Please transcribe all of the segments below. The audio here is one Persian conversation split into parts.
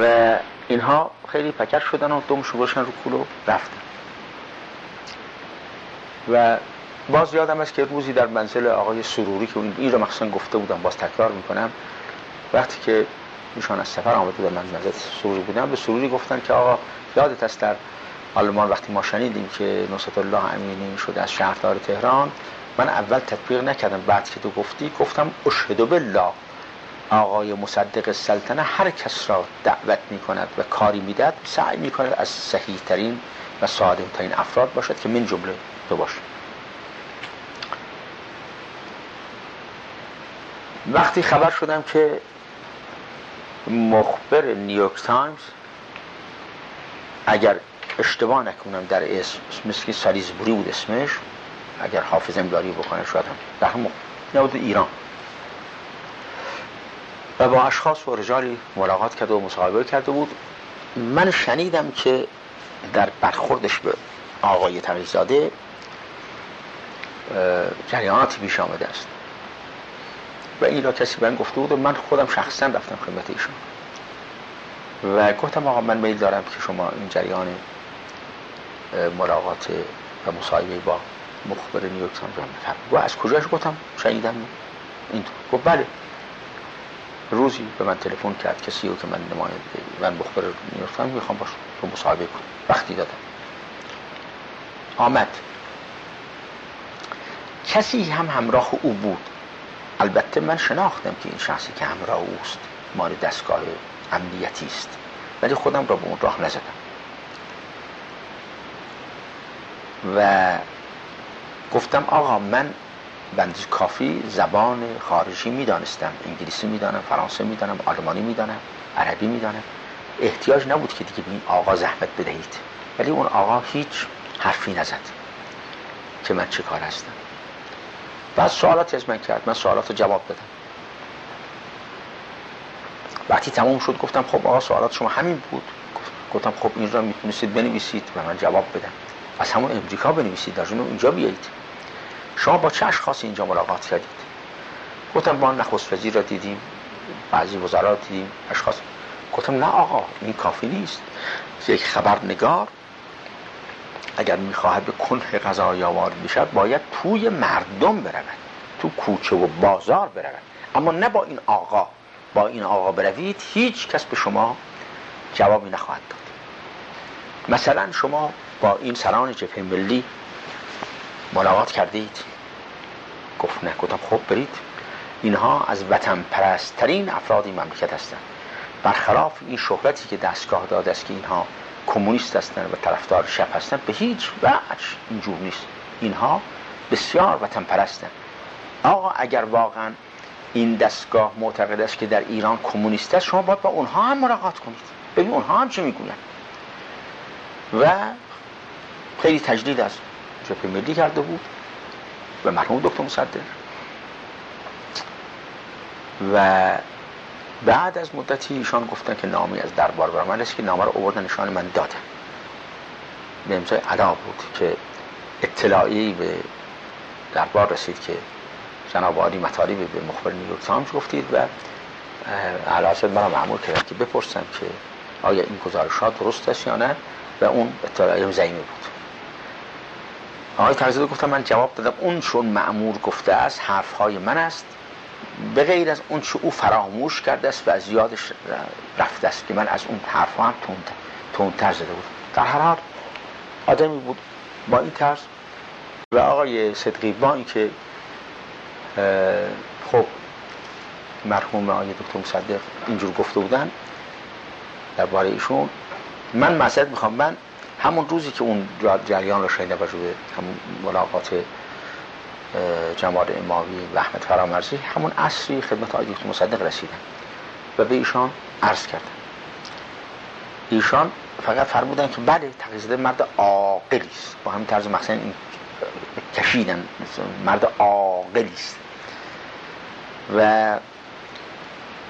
و اینها خیلی پکر شدن و دومشو گوشن رو کولو رفتن. و باز یادم است که روزی در منزل آقای سروری که این رو مخصوصا گفته بودم باز تکرار می‌کنم وقتی که ایشان از سفر آمده من منزل سروری بودم به سروری گفتن که آقا یادت است در آلمان وقتی ما شنیدیم که نصرت الله امینی شده از شهردار تهران من اول تطبیق نکردم بعد که تو گفتی گفتم اشهد بالله. آقای مصدق السلطنه هر کس را دعوت می کند و کاری می‌دهد سعی می کند از صحیح ترین و سالم ترین افراد باشد که من جمله تو باشه وقتی خبر شدم که مخبر نیویورک تایمز اگر اشتباه نکنم در اسم مثل سالیزبوری بود اسمش اگر حافظم یاری بکنه شاید هم در ایران. و با اشخاص و رجالی ملاقات کرده و مصاحبه کرده بود. من شنیدم که در برخوردش به آقای تقیزاده جریاناتی پیش آمده است. و این را کسی من گفته بود و من خودم شخصا رفتم خدمت ایشون. و گفتم آقا من میل دارم که شما این جریان ملاقات و مصاحبه با مخبر نیویورک تایمز رو و از کجاش گفتم؟ شنیدم. این گفت بله. روزی به من تلفن کرد کسی رو که من نماینده من مخبر نیویورک تایمز می‌خوام باش تو مصاحبه کنم. وقتی دادم. آمد. کسی هم همراه او بود. البته من شناختم که این شخصی که همراه اوست مال دستگاه امنیتی است. ولی خودم را به اون راه نزدم. و گفتم آقا من بندی کافی زبان خارجی می‌دانستم انگلیسی می‌دانم فرانسه می‌دانم آلمانی می‌دانم عربی می‌دانم. احتیاج نبود که دیگه به این آقا زحمت بدهید. ولی اون آقا هیچ حرفی نزد که من چه کار هستم. بعد سوالاتی از من کرد من سوالات رو جواب دادم. وقتی تموم شد گفتم خب آقا سوالات شما همین بود. گفتم خب این را می‌تونستید بنویسید و من جواب بدم. از همون امریکا بنویسید در اینجا بیایید. شما با چه اشخاصی اینجا ملاقات کردید. گفتم با نخست وزیر را دیدیم بعضی وزرا دیدیم اشخاص. گفتم نه آقا این کافی نیست. یک خبرنگار اگر می‌خواهد به کنه غذای آوار بشد باید توی مردم برود تو کوچه و بازار برود. اما نه با این آقا. با این آقا بروید هیچ کس به شما جوابی نخواهد داد. مثلا شما با این سران جبهه ملی ملاقات کردید؟ گفت نه. گفتم خب برید. اینها از وطن پرستترین افراد این مملکت هستند. برخلاف این شهرتی که دستگاه داده است که اینها کمونیست هستند و طرفدار شب هستند به هیچ وجه اینجور نیست. اینها بسیار وطن پرستند. آقا اگر واقعا این دستگاه معتقد است که در ایران کمونیست است شما باید با اونها هم ملاقات کنید. ببین اونها هم چه می‌گوین و خیلی تجدید از جبهه ملی کرده بود و مرحوم دکتر مصدق. و بعد از مدتی ایشان گفتن که نامی از دربار بر من که نامه رو آوردن نشان من دادن. به امضای علا بود که اطلاعی به دربار رسید که جناب عالی مطالبی به مخبر نیویورک تایمز گفتید و علاصد مرا معمول کرد که بپرسم که آیا این گزارشات درست است یا نه؟ و اون اطلاعی زیمی بود. آقای تغذیده گفتم من جواب دادم اون چون معمور گفته است حرفهای من است. به غیر از اون چه او فراموش کرده است و از یادش رفته است که من از اون حرف هم تندتر زده بود در هر حال آدمی بود با این طرز و آقای صدقی با اینکه خب مرحوم آقای دکتر مصدق اینجور گفته بودن درباره ایشون من مسئله می‌خوام من همون روزی که اون جریان رو شنیده و همون ملاقات جمال اماوی و احمد فرامرزی همون عصری خدمت آقای مصدق رسیدن و به ایشان عرض کردن. ایشان فقط فرمودن که بله تقیزده مرد عاقلی است. با همین طرز مثلا این کشیدن. مرد عاقلی است. و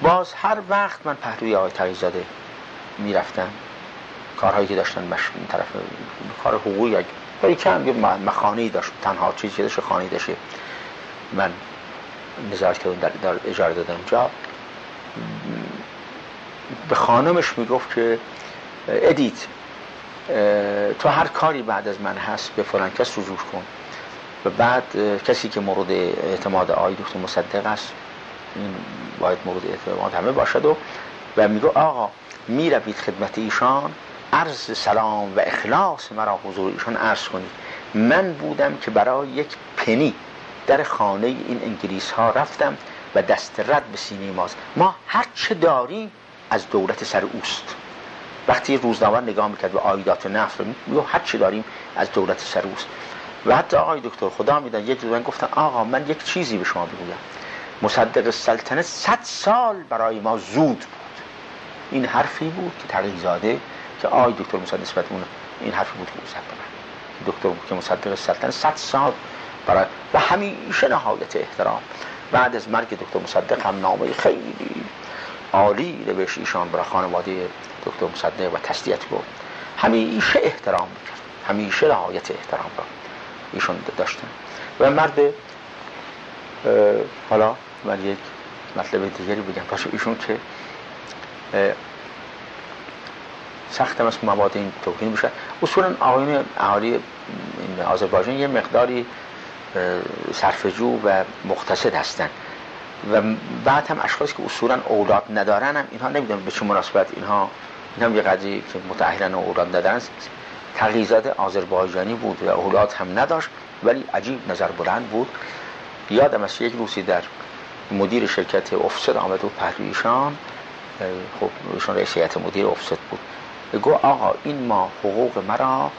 باز هر وقت من پهلوی آقای تقیزاده می‌رفتم کارهایی که داشتن مش طرف کار حقوقی ولی کم یه داشت. تنها چیزی داشت خانهی داشت من نظارت کردم در, در اجاره دادم اونجا به خانمش می‌گفت که ادیت تو هر کاری بعد از من هست به فلان کس رجوع کن. و بعد کسی که مورد اعتماد آقای دکتر مصدق است این باید مورد اعتماد همه باشد و و میگو آقا می‌روید خدمت ایشان عرض سلام و اخلاص مرا حضور ایشان عرض کنید. من بودم که برای یک پنی در خانه این انگلیس ها رفتم و دست رد به سینه ماست. ما هر چه داریم از دولت سر اوست. وقتی روزنامه نگاه می‌کرد به آیدات نفت رو هر چه داریم از دولت سر اوست. و حتی آقای دکتر خدا میدن یک روز گفتن آقا من یک چیزی به شما بگویم. مصدق سلطنه صد سال برای ما زود بود. این حرفی بود که تقییزاده که آقای دکتر مصدق نسبت اون این حرفی بود که دکتر که مصدق سلطنه صد سال برای و همیشه نهایت احترام. بعد از مرگ دکتر مصدق هم نامه خیلی عالی نوشت. ایشان برای خانواده دکتر مصدق و تسلیت گفت. همیشه احترام می‌کرد. همیشه نهایت احترام را ایشان داشتن و مرد حالا من یک مطلب دیگری بگم. پس ایشون که سخت از مواد این توهین بشه. اصولا آقایون اهالی آذربایجان یه مقداری صرفجو و مقتصد هستن. و بعد هم اشخاصی که اصولا اولاد ندارن هم اینها نمی‌دونم به چه مناسبت اینها این هم یه قضیه که متأهلن اولاد ندارن. تغییزات آذربایجانی بود و اولاد هم نداشت ولی عجیب نظر بلند بود. یادم از یک روزی در مدیر شرکت افسد آمد و پهلویشان خب ایشان رئیس مدیر افسد بود. گو آقا این ما حقوق مرا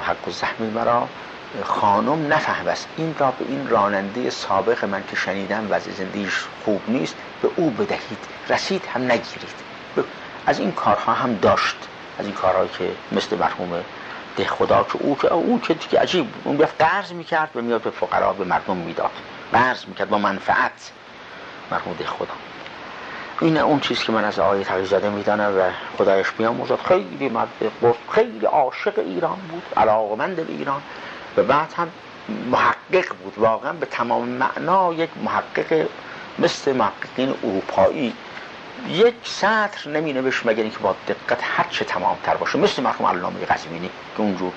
حق و زحمی مرا خانم نفهم است. این را به این راننده سابق من که شنیدم وضع زندگیش خوب نیست به او بدهید. رسید هم نگیرید. از این کارها هم داشت. از این کارهایی که مثل مرحوم ده خدا که او که او که دیگه عجیب اون بیافت قرض می‌کرد و میاد به فقرا به مردم می‌داد. قرض می‌کرد با منفعت. مرحوم ده خدا. این اون چیز که من از آقای تقیزاده می‌دانم و خدایش بیاموزد خیلی مرد خیلی عاشق ایران بود علاقمند به ایران و بعد هم محقق بود. واقعا به تمام معنا یک محقق مثل محققین اروپایی. یک سطر نمی نوشت مگر اینکه با دقت هر چه تمام تر باشه. مثل مرحوم علامه قزوینی که اونجور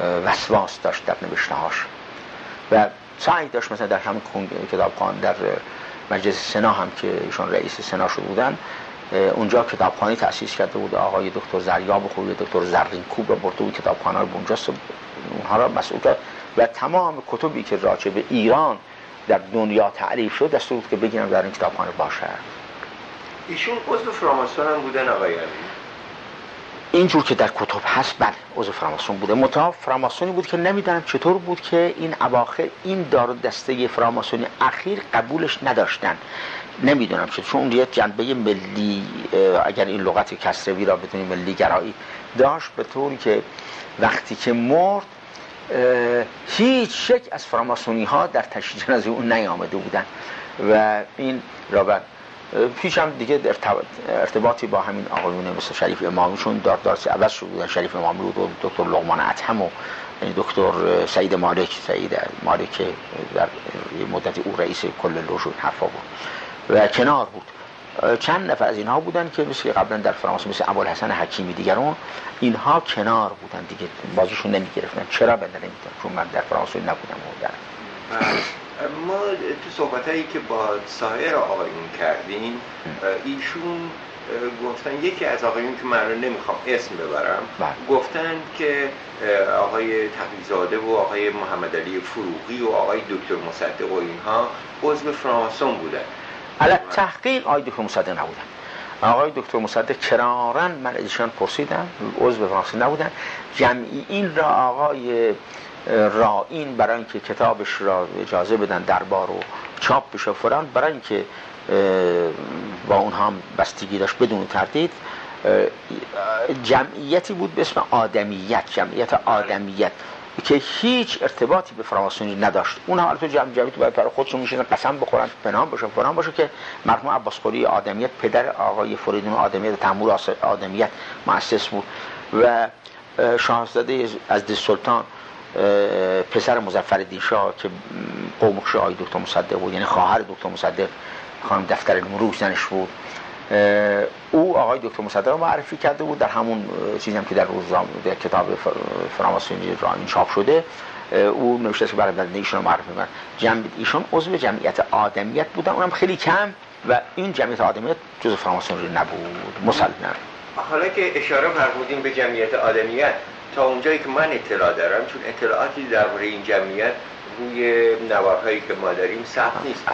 وسواس داشت در نوشتهاش و سعی داشت مثلا در همین کتابخان در مجلس سنا هم که ایشان رئیس سنا شده بودن اونجا کتابخانه تأسیس کرده بود. آقای دکتر زریاب خوبی دکتر زرین کوب و برده بود کتابخانه رو اونها را مسئول کرد. و تمام کتبی که راجع به ایران در دنیا تعریف شد دستور بود که بگیرم در این کتابخانه باشه ایشون عضو فراماسون هم بودن آقای اینجور که در کتب هست بله عضو فراماسون بوده. متها فراماسونی بود که نمی‌دانم چطور بود که این اواخر این دار دسته فراماسونی اخیر قبولش نداشتن. نمی‌دونم چطور چون اون جنبه ملی اگر این لغت کسروی را بدونی ملی گرایی داشت به طوری که وقتی که مرد هیچ شک از فراماسونی ها در تشکیل جنازه اون نیامده بودن. و این رابط پیش هم دیگه ارتباطی با همین آقایون مثل شریف امامی چون دار دارسی عوض شده بودن شریف امامی بود دکتر لغمان اتهم و دکتر سعید مالک سعید مالک در مدت او رئیس کل لوش و حرفا بود. و کنار بود. چند نفر از اینها بودن که مثل قبلا در فرانسه مثل ابوالحسن حکیمی دیگران اینها کنار بودن دیگه بازیشون نمی گرفتن چرا بنده نمی‌تونم چون من در فرانسه نبودم بودن ما تو صحبت هایی که با سایر آقایون کردیم ایشون گفتن یکی از آقایون که من رو نمی‌خوام اسم ببرم بله. گفتن که آقای تقیزاده و آقای محمد علی فروغی و آقای دکتر مصدق و اینها عضو فرانسون بودن. علا تحقیق آقای دکتر مصدق نبودن. آقای دکتر مصدق کرارن من ازشان پرسیدم عضو فرانسون نبودن. جمعی این را آقای رائین برای اینکه کتابش را اجازه بدن دربار و چاپ بشه فران برای اینکه با اونها هم بستگی داشت بدون تردید جمعیتی بود به اسم آدمیت جمعیت آدمیت که هیچ ارتباطی به فراماسونی نداشت. اونها تو جمع جمعیت باید برای خودشون میشن قسم بخورن پنهان باشه فران باشه که مرحوم عباس قلی آدمیت پدر آقای فریدون آدمیت تمور آدمیت مؤسس بود. و شاهزاده از سلطان پسر مزفر شاه که قومخش آقای دکتر مصدق بود یعنی خواهر دکتر مصدق خانم دفتر المروج زنش بود. او آقای دکتر مصدق معرفی کرده بود در همون چیزی هم که در روزنامه در کتاب فراماسونی رامین چاپ شده. او نوشته که برای ایشون رو معرفی کرد جمع ایشون عضو جمعیت آدمیت بودن اونم خیلی کم و این جمعیت آدمیت جز فراماسونی نبود. مسلما. حالا که اشاره فرمودیم به جمعیت آدمیت تا اونجایی که من اطلاع دارم چون اطلاعاتی درباره این جمعیت روی نوارهایی که ما داریم ثبت نیست.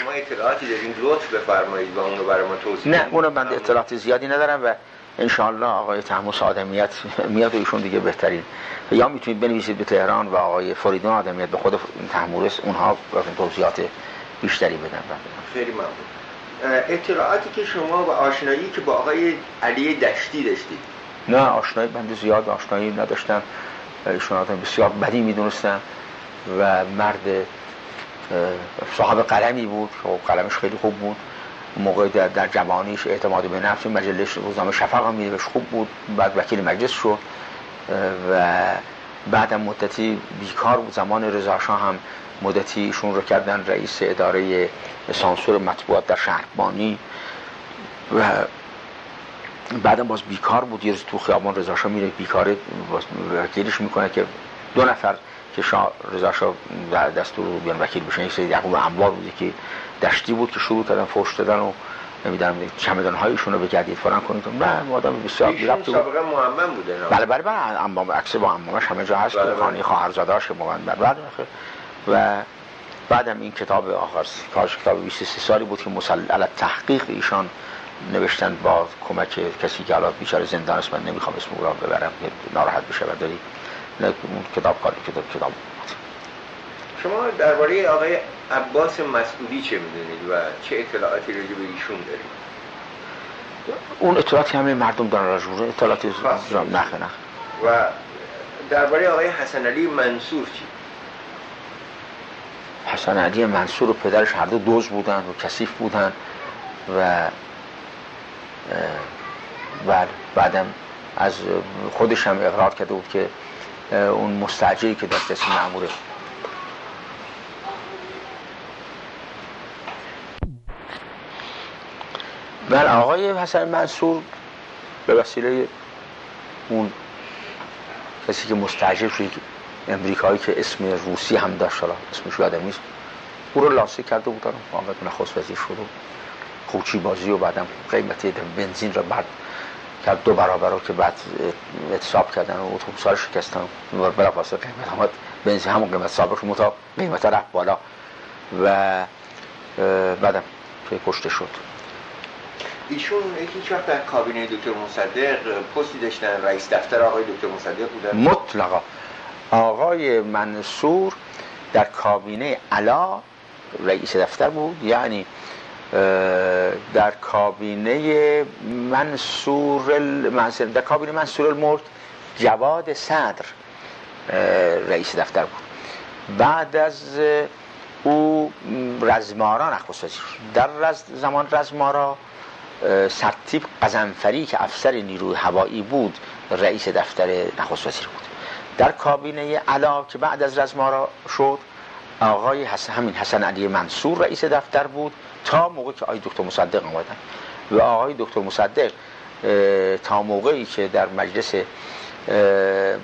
شما اطلاعاتی دارین لطف بفرمایید و اونو برای ما توضیح نه اونو من اطلاعات زیادی ندارم و انشاءالله آقای تحمس آدمیت میاد ایشون دیگه بهترین. یا می‌تونید بنویسید به تهران و آقای فریدون آدمیت به خود تحمورس اونها توضیحات بیشتری بدن. خیلی ممنون. اطلاعاتی که شما و آشنایی که با آقای علی دشتی داشتید. نه آشنایی بنده زیاد آشنایی نداشتم. ایشون آدم بسیار بدی می‌دونستم و مرد صاحب قلمی بود خب قلمش خیلی خوب بود. موقع در, جوانیش اعتماد به نفس مجلس روزنامه شفق هم خوب بود. بعد وکیل مجلس شد. و بعدم مدتی بیکار بود. زمان رضا هم مدتی ایشون رو کردن رئیس اداره سانسور مطبوعات در شهربانی. و بعدم باز بیکار بود یه تو خیابان رضا شاه میره بیکاره وکیلش می‌کنه که دو نفر که شاه رضا شاه دستور رو بیان وکیل بشن یک سری یعقوب انبار بود که دشتی بود که شروع کردن فوش دادن و نمی‌دونم چمدان هایشون رو به جدید فران کنید. نه آدم بسیار بی ربط سابقه معمم بوده نه؟ بله بله بله امام عکس با امامش همه جا هست بله خانه مومن بله بله و بعدم این کتاب آخر کارش کتاب 23 سالی بود که مسلل تحقیق ایشان نوشتن با کمک کسی که الان بیچاره زندان است من نمی‌خوام اسم او را ببرم ناراحت بشه و داری کتاب کاری کتاب کتاب. شما درباره آقای عباس مسئولی چه می‌دونید و چه اطلاعاتی راجع به ایشون دارید؟ اون اطلاعاتی همه مردم دارن راجع اطلاعاتی نخه نخ و درباره آقای حسن علی منصور چی؟ حسن علی منصور و پدرش هر دو دوز بودن و کثیف بودن و بعد بعدم از خودش هم اقرار کرده بود که اون مستعجری که دست دستی معموره بله آقای حسن منصور به وسیله اون کسی که مستعجر شد امریکایی که اسم روسی هم داشت اسمش یادم نیست او رو لاسه کرده بودن آمد نخست وزیر شد خوچی بازی و بعدم قیمت بنزین رو بعد کرد دو برابر رو که بعد اتصاب کردن و اتوبوس رو شکستن و بلا پاسه قیمت همه بنزین همون قیمت سابق متا قیمت رفت بالا و بعدم توی کشته شد. ایشون هیچ وقت در کابینه دکتر مصدق پستی داشتن رئیس دفتر آقای دکتر مصدق بودن؟ مطلقا. آقای منصور در کابینه علا رئیس دفتر بود یعنی در کابینه منصور در کابینه منصور المرد جواد صدر رئیس دفتر بود. بعد از او رزمارا نخست در رز زمان رزمارا سرتیب قزنفری که افسر نیروی هوایی بود رئیس دفتر نخست وزیر بود. در کابینه علا که بعد از رزمارا شد آقای حسن همین حسن علی منصور رئیس دفتر بود. تا موقع که آقای دکتر مصدق آمدن و آقای دکتر مصدق تا موقعی که در مجلس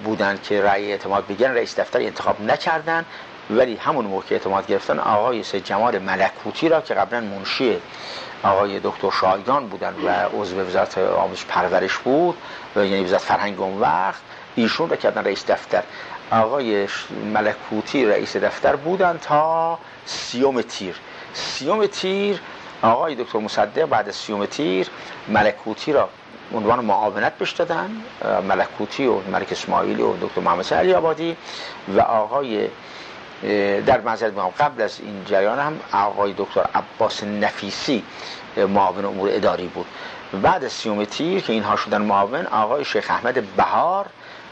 بودن که رأی اعتماد بگیرن رئیس دفتر انتخاب نکردن ولی همون موقع اعتماد گرفتن آقای سید جمال ملکوتی را که قبلا منشی آقای دکتر شایگان بودن و عضو وزارت آموزش پرورش بود یعنی وزارت فرهنگ اون وقت ایشون را کردن رئیس دفتر. آقای ملکوتی رئیس دفتر بودن تا سی‌ام تیر. سی‌ام تیر. آقای دکتر مصدق بعد از سی‌ام تیر ملکوتی را عنوان معاونت بهش دادن. ملکوتی و ملک اسماعیلی و دکتر محمد علی آبادی و آقای در معذرت قبل از این جریان هم آقای دکتر عباس نفیسی معاون امور اداری بود. بعد از سیوم تیر که اینها شدن معاون آقای شیخ احمد بهار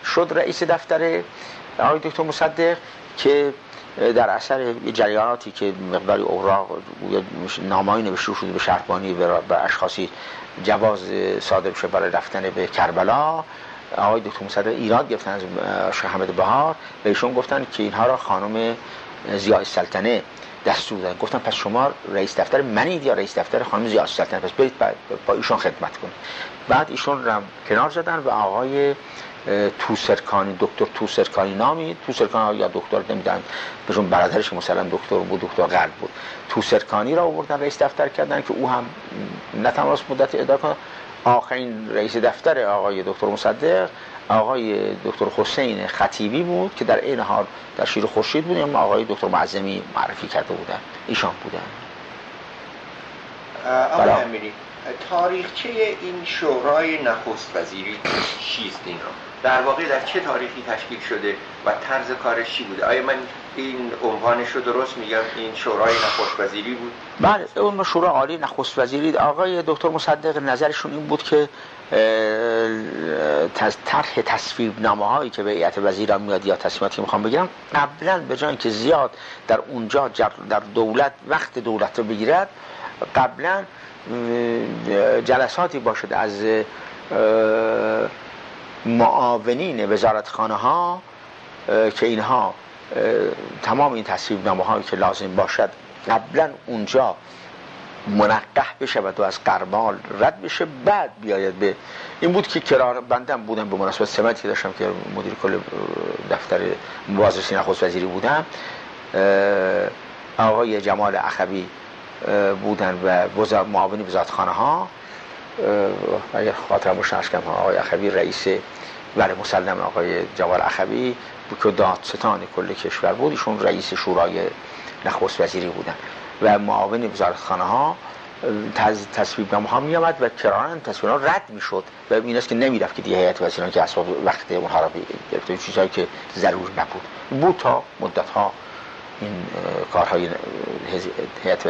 شد رئیس دفتر آقای دکتر مصدق که در اثر جریاناتی که مقداری اوراق نامایی نوشته شده به شهربانی به اشخاصی جواز صادر بشه برای رفتن به کربلا. آقای دکتر مصدق ایراد گرفتن از شیخ احمد بهار به ایشون گفتن که اینها را خانم زیای سلطنه دستور دادن. گفتم پس شما رئیس دفتر منید یا رئیس دفتر خانم زیاد سلطنت پس برید با ایشون خدمت کنید. بعد ایشون رو کنار زدن و آقای توسرکانی دکتر توسرکانی نامی. توسرکانی یا دکتر نمیدن بهشون برادرش مثلا دکتر بود دکتر قلب بود. توسرکانی را آوردن رئیس دفتر کردن که او هم نه تنها مدت اداره کنه آخرین رئیس دفتر آقای دکتر مصدق آقای دکتر حسین خطیبی بود که در این حال در شیر خورشید بود اما آقای دکتر معظمی معرفی کرده بودن ایشان بودن. آقای امیری تاریخچه این شورای نخست وزیری چیست این در واقع در چه تاریخی تشکیل شده و طرز کارش چی بوده؟ آیا من این عنوانش رو درست میگم؟ این شورای نخست وزیری بود؟ بله اون شورای عالی نخست وزیری آقای دکتر مصدق نظرشون این بود که طرح تصویب نامه هایی که به هیئت وزیران میاد یا تصمیماتی می‌خوام بگیرم قبلا به جای که زیاد در اونجا در دولت وقت دولت رو بگیرد قبلا جلساتی باشد از معاونین وزارتخانه ها که اینها تمام این تصویب نامه که لازم باشد قبلا اونجا منقح بشه و از قربال رد بشه بعد بیاید به این بود که کرار بندم بودم به مناسبت سمتی داشتم که مدیر کل دفتر موازرسی نخست وزیری بودم. آقای جمال اخوی بودن و معاون وزارتخانه ها اگر خاطرم باشه اشکم آقای اخوی رئیس ور مسلم آقای جوال اخوی که دادستان کل کشور بود ایشون رئیس شورای نخست وزیری بودن. و معاون وزارتخانه ها تصویب نامه ها می آمد و کران تصویب ها رد می شد و این است که نمی رفت که دیگه هیئت وزیران که اسباب وقت اونها را گرفته چیزهایی که ضرور نبود. بود تا مدت ها این کارهای هیئت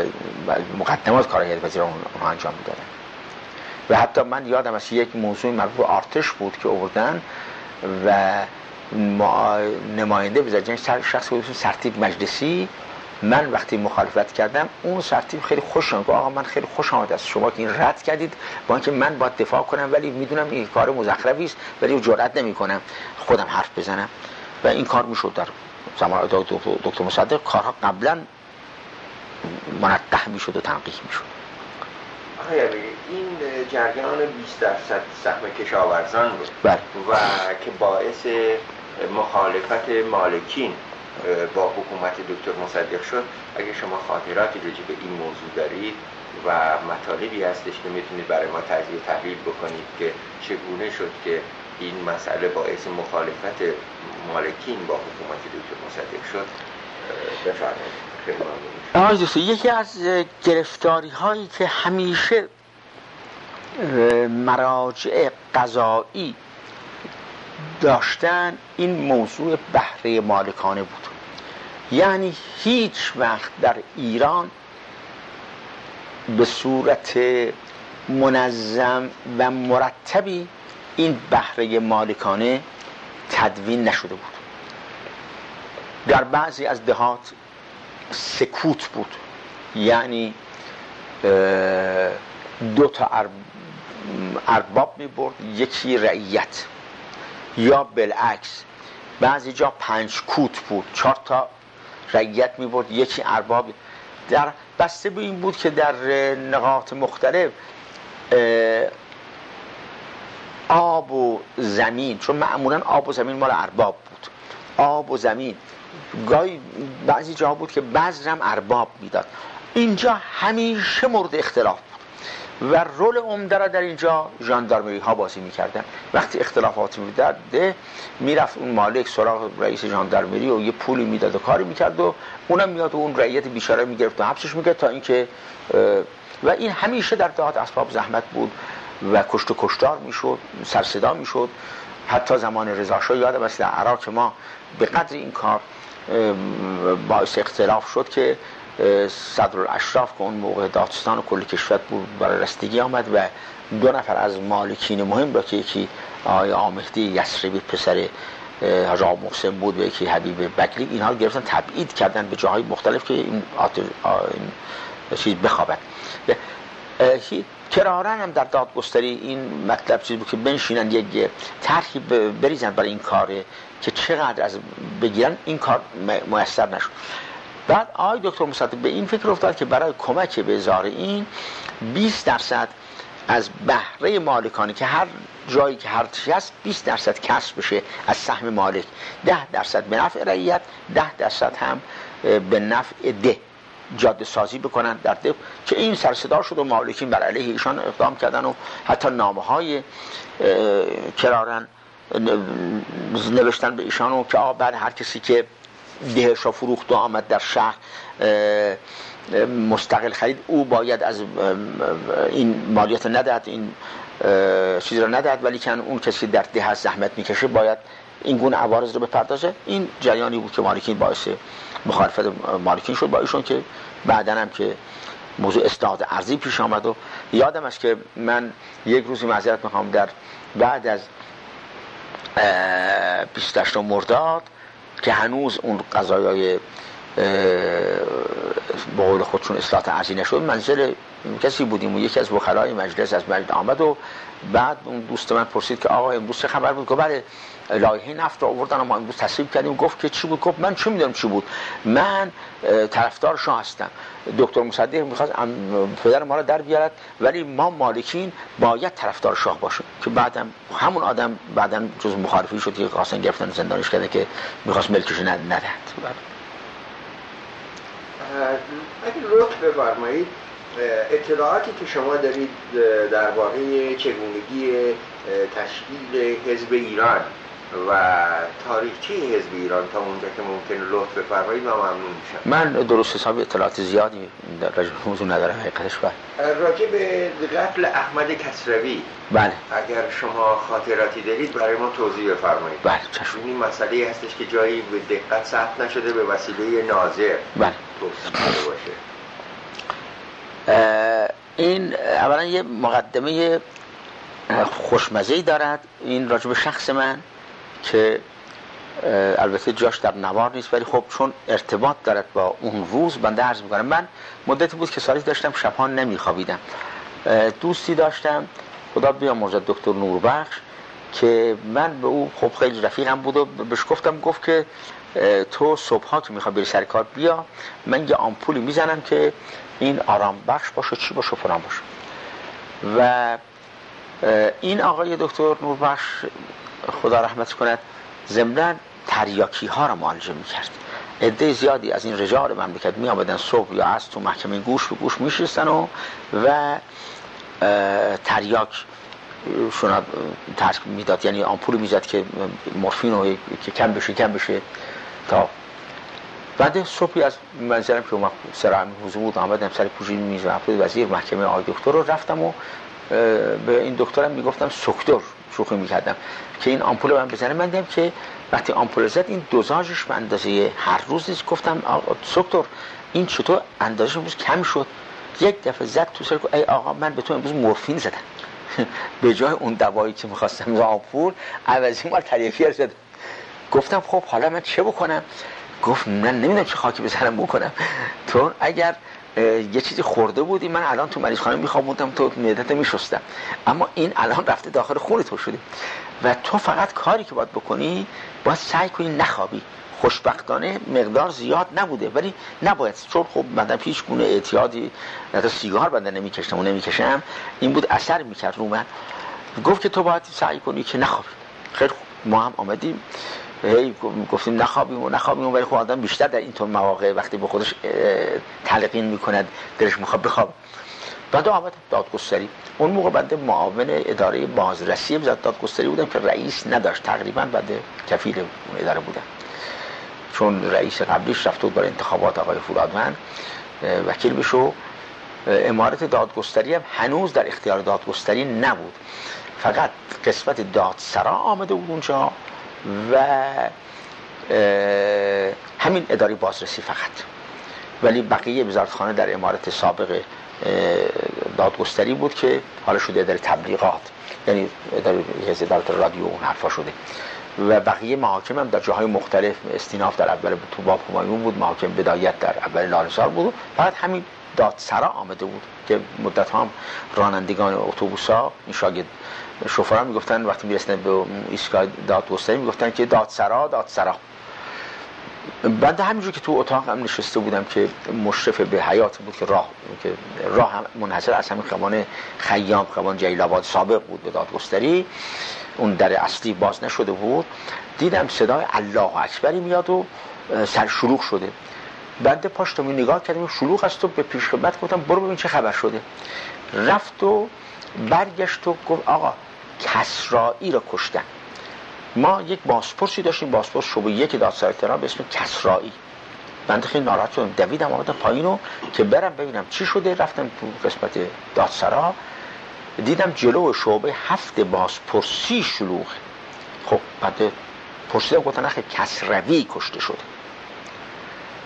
مقدمات کار هیئت وزیران اونها انجام می‌دادن. و حتی من یادم از یک موضوع مربوط آرتش بود که آوردن و نماینده وزارت شخص بود سرتیب مجلسی. من وقتی مخالفت کردم اون سرتیب خیلی خوش آمد. آقا من خیلی خوش آمد از شما که این رد کردید. با اینکه من باید دفاع کنم ولی می‌دونم این کار مزخرفی است ولی جرئت نمی کنم خودم حرف بزنم. و این کار می‌شد در زمان دکتر مصدق. کارها قبلا منقح می‌شد و تنقیح می‌شد. این جریان 20 درصد سهم کشاورزان بود. بله. و که باعث مخالفت مالکین با حکومت دکتر مصدق شد. اگه شما خاطراتی راجع به این موضوع دارید و مطالبی هستش که می‌تونید برای ما تجزیه تحلیل بکنید که چگونه شد که این مسئله باعث مخالفت مالکین با حکومت دکتر مصدق شد بفرمایید. یکی از گرفتاری هایی که همیشه مراجع قضایی داشتن این موضوع بهره مالکانه بود. یعنی هیچ وقت در ایران به صورت منظم و مرتبی این بهره مالکانه تدوین نشده بود. در بعضی از دهات سکوت بود. یعنی دو تا ارباب می برد یکی رعیت. یا بالعکس بعضی جا پنج کوت بود. چهار تا رعیت می برد یکی ارباب. در بسته به این بود که در نقاط مختلف آب و زمین چون معمولا آب و زمین مال ارباب بود. آب و زمین. گاهی بعضی جا بود که بعضرم ارباب می‌داد. اینجا همیشه مورد اختلاف و رول عمده را در اینجا ژاندارمری ها بازی می‌کردن. وقتی اختلافاتی می‌داد می‌رفت اون مالک سراغ رئیس ژاندارمری و یه پولی می‌داد و کاری می‌کرد و اونم میاد و اون رعیت بیچاره می‌گرفت و حبسش می‌کرد تا اینکه و این همیشه در دهات اسباب زحمت بود و کشت و کشتار می‌شد سرصدا می‌شد. حتی زمان رضا شاه یادم است در عراق ما به قدر این کار باعث اختلاف شد که صدر الاشراف که اون موقع دادستان کل کشور بود برای رستگی آمد و دو نفر از مالکین مهم را که یکی آقای آمهدی یسربی پسر حاج محسن بود و یکی حبیب بکری اینها گرفتن تبعید کردن به جاهای مختلف که این, این چیز بخوابد. کرارن هم در دادگستری این مطلب چیز بود که بنشینن یک طرحی بریزن برای این کاره که چقدر از بگیرن این کار میسر نشد. بعد آقای دکتر مصدق به این فکر افتاد که برای کمک به این 20 درصد از بهره مالکانی که هر جایی که هر هست 20 درصد کسب بشه از سهم مالک. 10 درصد به نفع رعیت 10 درصد هم به نفع ده. جاده سازی بکنن در ده که این سرصدا شد و مالکین بر علیه ایشان اقدام کردن و حتی نامه های کرارن نوشتن به ایشان و که آقا بعد هر کسی که دهش فروخت و آمد در شهر مستقل خرید او باید از این مالیات ندهد این چیز را ندهد ولی کن اون کسی در ده زحمت می‌کشه باید این گونه عوارض رو بپردازه. این جریانی بود که مالکین باعث مخالفت مالکین شد با ایشون که بعدا هم که موضوع استاد ارزی پیش آمد و یادم است که من یک روزی معذرت می‌خوام در بعد از 28 مرداد که هنوز اون قضایای با قول خودشون اصلاح ارزی نشد منزل کسی بودیم و یکی از وکلای مجلس از مجلس آمد و بعد اون دوست من پرسید که آقا امروز چه خبر بود؟ که بله لایحه نفت رو آوردن ما امروز تصویب کردیم. گفت که چی بود؟ گفت من چه می‌دونم چی بود؟ من طرفدار شاه هستم. دکتر مصدق می‌خواست پدر ما رو در بیارد ولی ما مالکین باید طرفدار شاه باشیم. که بعدم همون آدم بعدا جز مخالفی شد که قاسم گرفتن زندانش کرده که می‌خواست ملکش ندهد. اگه لطف بفرمایید اطلاعاتی که شما دارید درباره چگونگی تشکیل حزب ایران و تاریخچه حزب ایران تا اونجا که ممکن لطف بفرمایید من ممنون میشم. من درست حسابی اطلاعات زیادی راجع به موضوع ندارم حقیقتش بله. راجع به قتل احمد کسروی بله. اگر شما خاطراتی دارید برای ما توضیح بفرمایید. بله چشم. این مسئله هستش که جایی به دقت ثبت نشده به وسیله ناظر بله. توصیف باشه. این اولا یه مقدمه خوشمزه دارد. این راجع به شخص من که البته جاش در نوار نیست ولی خب چون ارتباط دارد با اون روز بنده عرض می‌کنم من مدتی بود که سالی داشتم شبها نمیخوابیدم. دوستی داشتم خدا بیا مرزد دکتر نوربخش که من به او خب خیلی رفیقم بود و بهش گفتم گفت که تو صبح که می‌خوای بری سر کار بیا من یه آمپولی می‌زنم که این آرام بخش باشه چی باشه؟ فلان باشه. و این آقای دکتر نوربخش خدا رحمت کند ضمن تریاکی ها را معالجه می‌کرد. عده زیادی از این رجال مملکت می آمدن صبح یا از تو محکمه گوش به گوش میشستن و و تریاک شونا ترک می‌داد. یعنی آمپول می‌زد که مورفین که کم بشه کم بشه تا بعد صبحی از منظرم که سر حضور بود آمدم سر پوشین میز محفوظ وزیر محکمه آقای دکتر رو رفتم و به این دکترم می‌گفتم سکتر شوخی می‌کردم که این آمپول من بزنه من دیدم که وقتی آمپول زد این دوزاجش به اندازه هر روز نیست. گفتم سکتر این چطور اندازش امروز کم شد؟ یک دفعه زد تو سر ای آقا من به تو امروز مورفین زدم. به جای اون دوایی که می‌خواستم آمپول عوضی مال تریفی زدم گفتم خب حالا من چه بکنم؟ گفت من نمی‌دونم چه خاکی بزنم بکنم. تو اگر یه چیزی خورده بودی من الان تو مریض خانه میخوابوندم تو معدت میشستم. اما این الان رفته داخل خون تو شده. و تو فقط کاری که باید بکنی باید سعی کنی نخوابی. خوشبختانه مقدار زیاد نبوده. ولی نباید چون خب من هیچ گونه اعتیادی تا سیگار بنده نمی‌کشم و نمی‌کشم. این بود اثر می‌کرد رو من. گفت که تو باید سعی کنی که نخوابی. خیلی ما هم آمدیم. هی گفتیم نخوابیم و نخوابیم ولی خب آدم بیشتر در اینطور مواقع وقتی به خودش تلقین می‌کند دلش می‌خواد بخواب. بعد آمد دادگستری. اون موقع بنده معاون اداره بازرسی بزد دادگستری بودم که رئیس نداشت. تقریبا بنده کفیل اون اداره بودم. چون رئیس قبلیش رفت بود برای انتخابات آقای فولادمن وکیل بشو. امارت دادگستری هم هنوز در اختیار دادگستری نبود. فقط قسمت دادسرا آمده بود اونجا. و همین اداره بازرسی فقط. ولی بقیه وزارتخانه در امارت سابق دادگستری بود که حالا شده اداره تبلیغات. یعنی اداره اداره رادیو اون حرفا شده. و بقیه محاکم هم در جاهای مختلف استیناف در اول تو باب بود محاکم بدایت در اول لالسار بود. فقط همین دادسرا آمده بود که مدت هم رانندگان اتوبوس ها این شاگرد شوفران می‌گفتن وقتی می‌رسن به ایستگاه دادگستری می‌گفتن که دادسرا دادسرا. بعد همینجور که تو اتاق هم نشسته بودم که مشرف به حیات بود که راه که راه هم منحصر از همین خیابان خیام خیابان جلیل سابق بود به دادگستری اون در اصلی باز نشده بود. دیدم صدای الله اکبری میاد و سر شلوغ شده. بنده پاشتم نگاه کردم شلوغ است و به پیش خدمت گفتم برو ببین چه خبر شده. رفت و برگشت و گفت آقا کسرایی رو کشتن. ما یک باسپورسی داشتیم باسپورس شبه یک دادسرای تهران به اسم کسرایی. بنده خیلی ناراحت شدم دویدم آمدم پایینو که برم ببینم چی شده. رفتم تو قسمت دادسرا دیدم جلو شعبه هفت بازپرسی شلوغ خب بعد پرسیدم گفتن نخه کسروی کشته شده.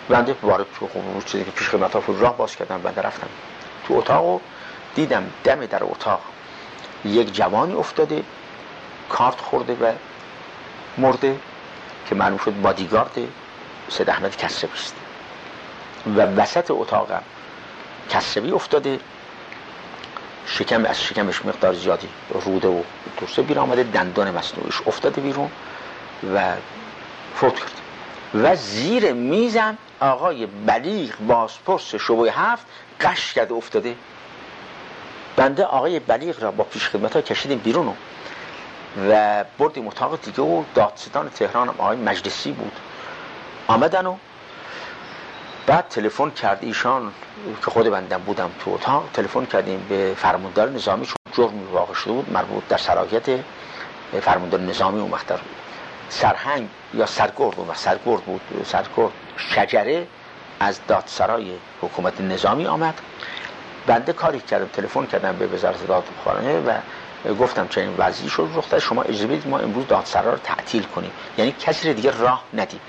بنده وارد تو خب چیزی که پیش خدمت راه باز کردم بنده رفتم تو اتاق دیدم دم در اتاق یک جوانی افتاده کارت خورده و مرده که معلوم شد بادیگارد سید احمد کسروی است. و وسط اتاقم کسروی افتاده شکم از شکمش مقدار زیادی روده و درسته بیرون آمده دندان مصنوعیش افتاده بیرون و فوت کرد. و زیر میزم آقای بلیغ بازپرس شبه هفت قش کرده افتاده. بنده آقای بلیغ را با پیش خدمت ها کشیدیم بیرون و بردیم اتاق دیگه و دادستان تهران آقای مجلسی بود. آمدن و بعد تلفن کرد ایشان که خود بندم بودم تو اتاق. تلفن کردیم به فرماندار نظامی چون جرمی واقع شده بود مربوط در سرایت فرماندار نظامی اون وقت سرهنگ یا سرگرد و سرگرد بود سرگرد شجره از دادسرای حکومت نظامی آمد. بنده کاری کردم تلفن کردم به وزارت دادخانه و گفتم چنین وضعی شد. رخ شما اجازه بدید ما امروز دادسرا رو تعطیل کنیم. یعنی کسی دیگه راه ندیم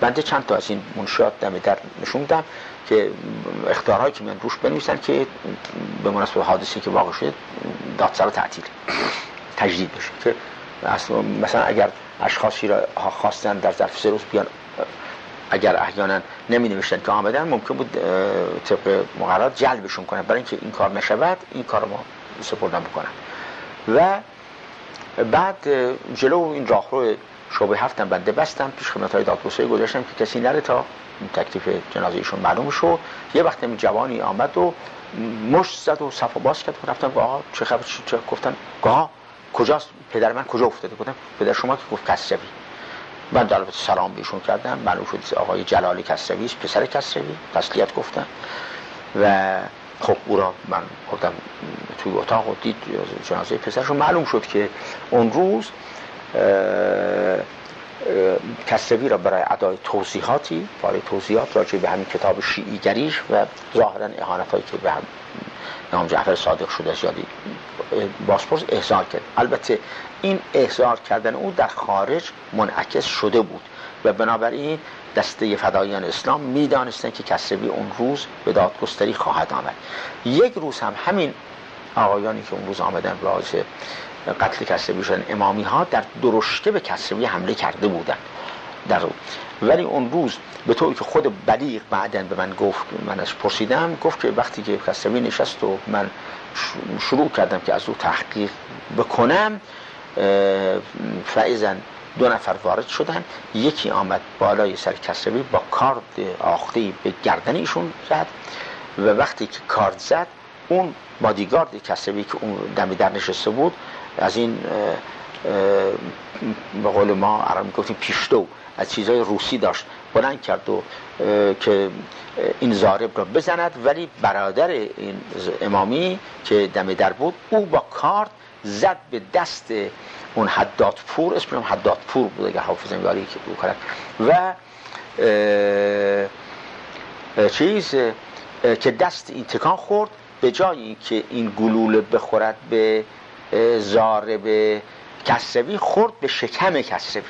بنده چند تا از این منشیات دم در نشون دم که اختیارهایی که من روش بنویسن که به مناسبت حادثی که واقع شده دادسرا تعطیل تجدید بشه. که مثلا اگر اشخاصی را خواستن در ظرف سه روز بیان اگر احیانا نمی نوشتن که آمدن ممکن بود طبق مقررات جلبشون کنن برای اینکه این کار نشود این کار ما سپردن بکنن و بعد جلو این راهرو شعبه هفتم بنده بستم پیش خدمت های دادگستری گذاشتم که کسی نره تا تکلیف جنازه ایشون معلوم شد. یه وقت جوانی آمد و مشت زد و صفا باز کرد. و رفتم آقا چه خبر چه گفتن گاه کجاست؟ پدر من کجا افتاده؟ گفتم پدر شما که گفت کسروی من در سلام بهشون کردم. معلوم شد آقای جلال کسروی پسر کسروی. تسلیت گفتم. و خب او را من گفتم توی اتاق و دید جنازه پسرشون. معلوم شد که اون روز کسروی را برای ادای توضیحاتی برای توضیحات راجع به همین کتاب شیعیگریش و ظاهرا احانت هایی که به هم امام جعفر صادق شده زیادی باسپورس احضار کرد. البته این احضار کردن او در خارج منعکس شده بود و بنابراین دسته فدایان اسلام می‌دانستن که کسروی اون روز به دادگستری خواهد آمد. یک روز هم همین آقایانی که اون روز آمدن راز قتل کسروی شدن امامی ها در درشته به کسروی حمله کرده بودن در ولی اون روز به طوری که خود بلیغ بعدن به من گفت من از پرسیدم گفت که وقتی که کسروی نشست و من شروع کردم که از او تحقیق بکنم فعیزن دو نفر وارد شدن. یکی آمد بالای سر کسروی با کارد آخته به گردن ایشون زد و وقتی که کارد زد اون بادیگارد کسروی که اون دمی در نشسته بود از این به قول ما عرب گفتیم پیشتو از چیزهای روسی داشت بلند کرد و که این زارب را بزند. ولی برادر این امامی که دم در بود او با کارد زد به دست اون حداد پور اسمش حداد پور بود اگر حافظ یاری که او کرد و چیز که دست این تکان خورد به جایی که این گلوله بخورد به زارب کسروی خورد به شکم کسروی.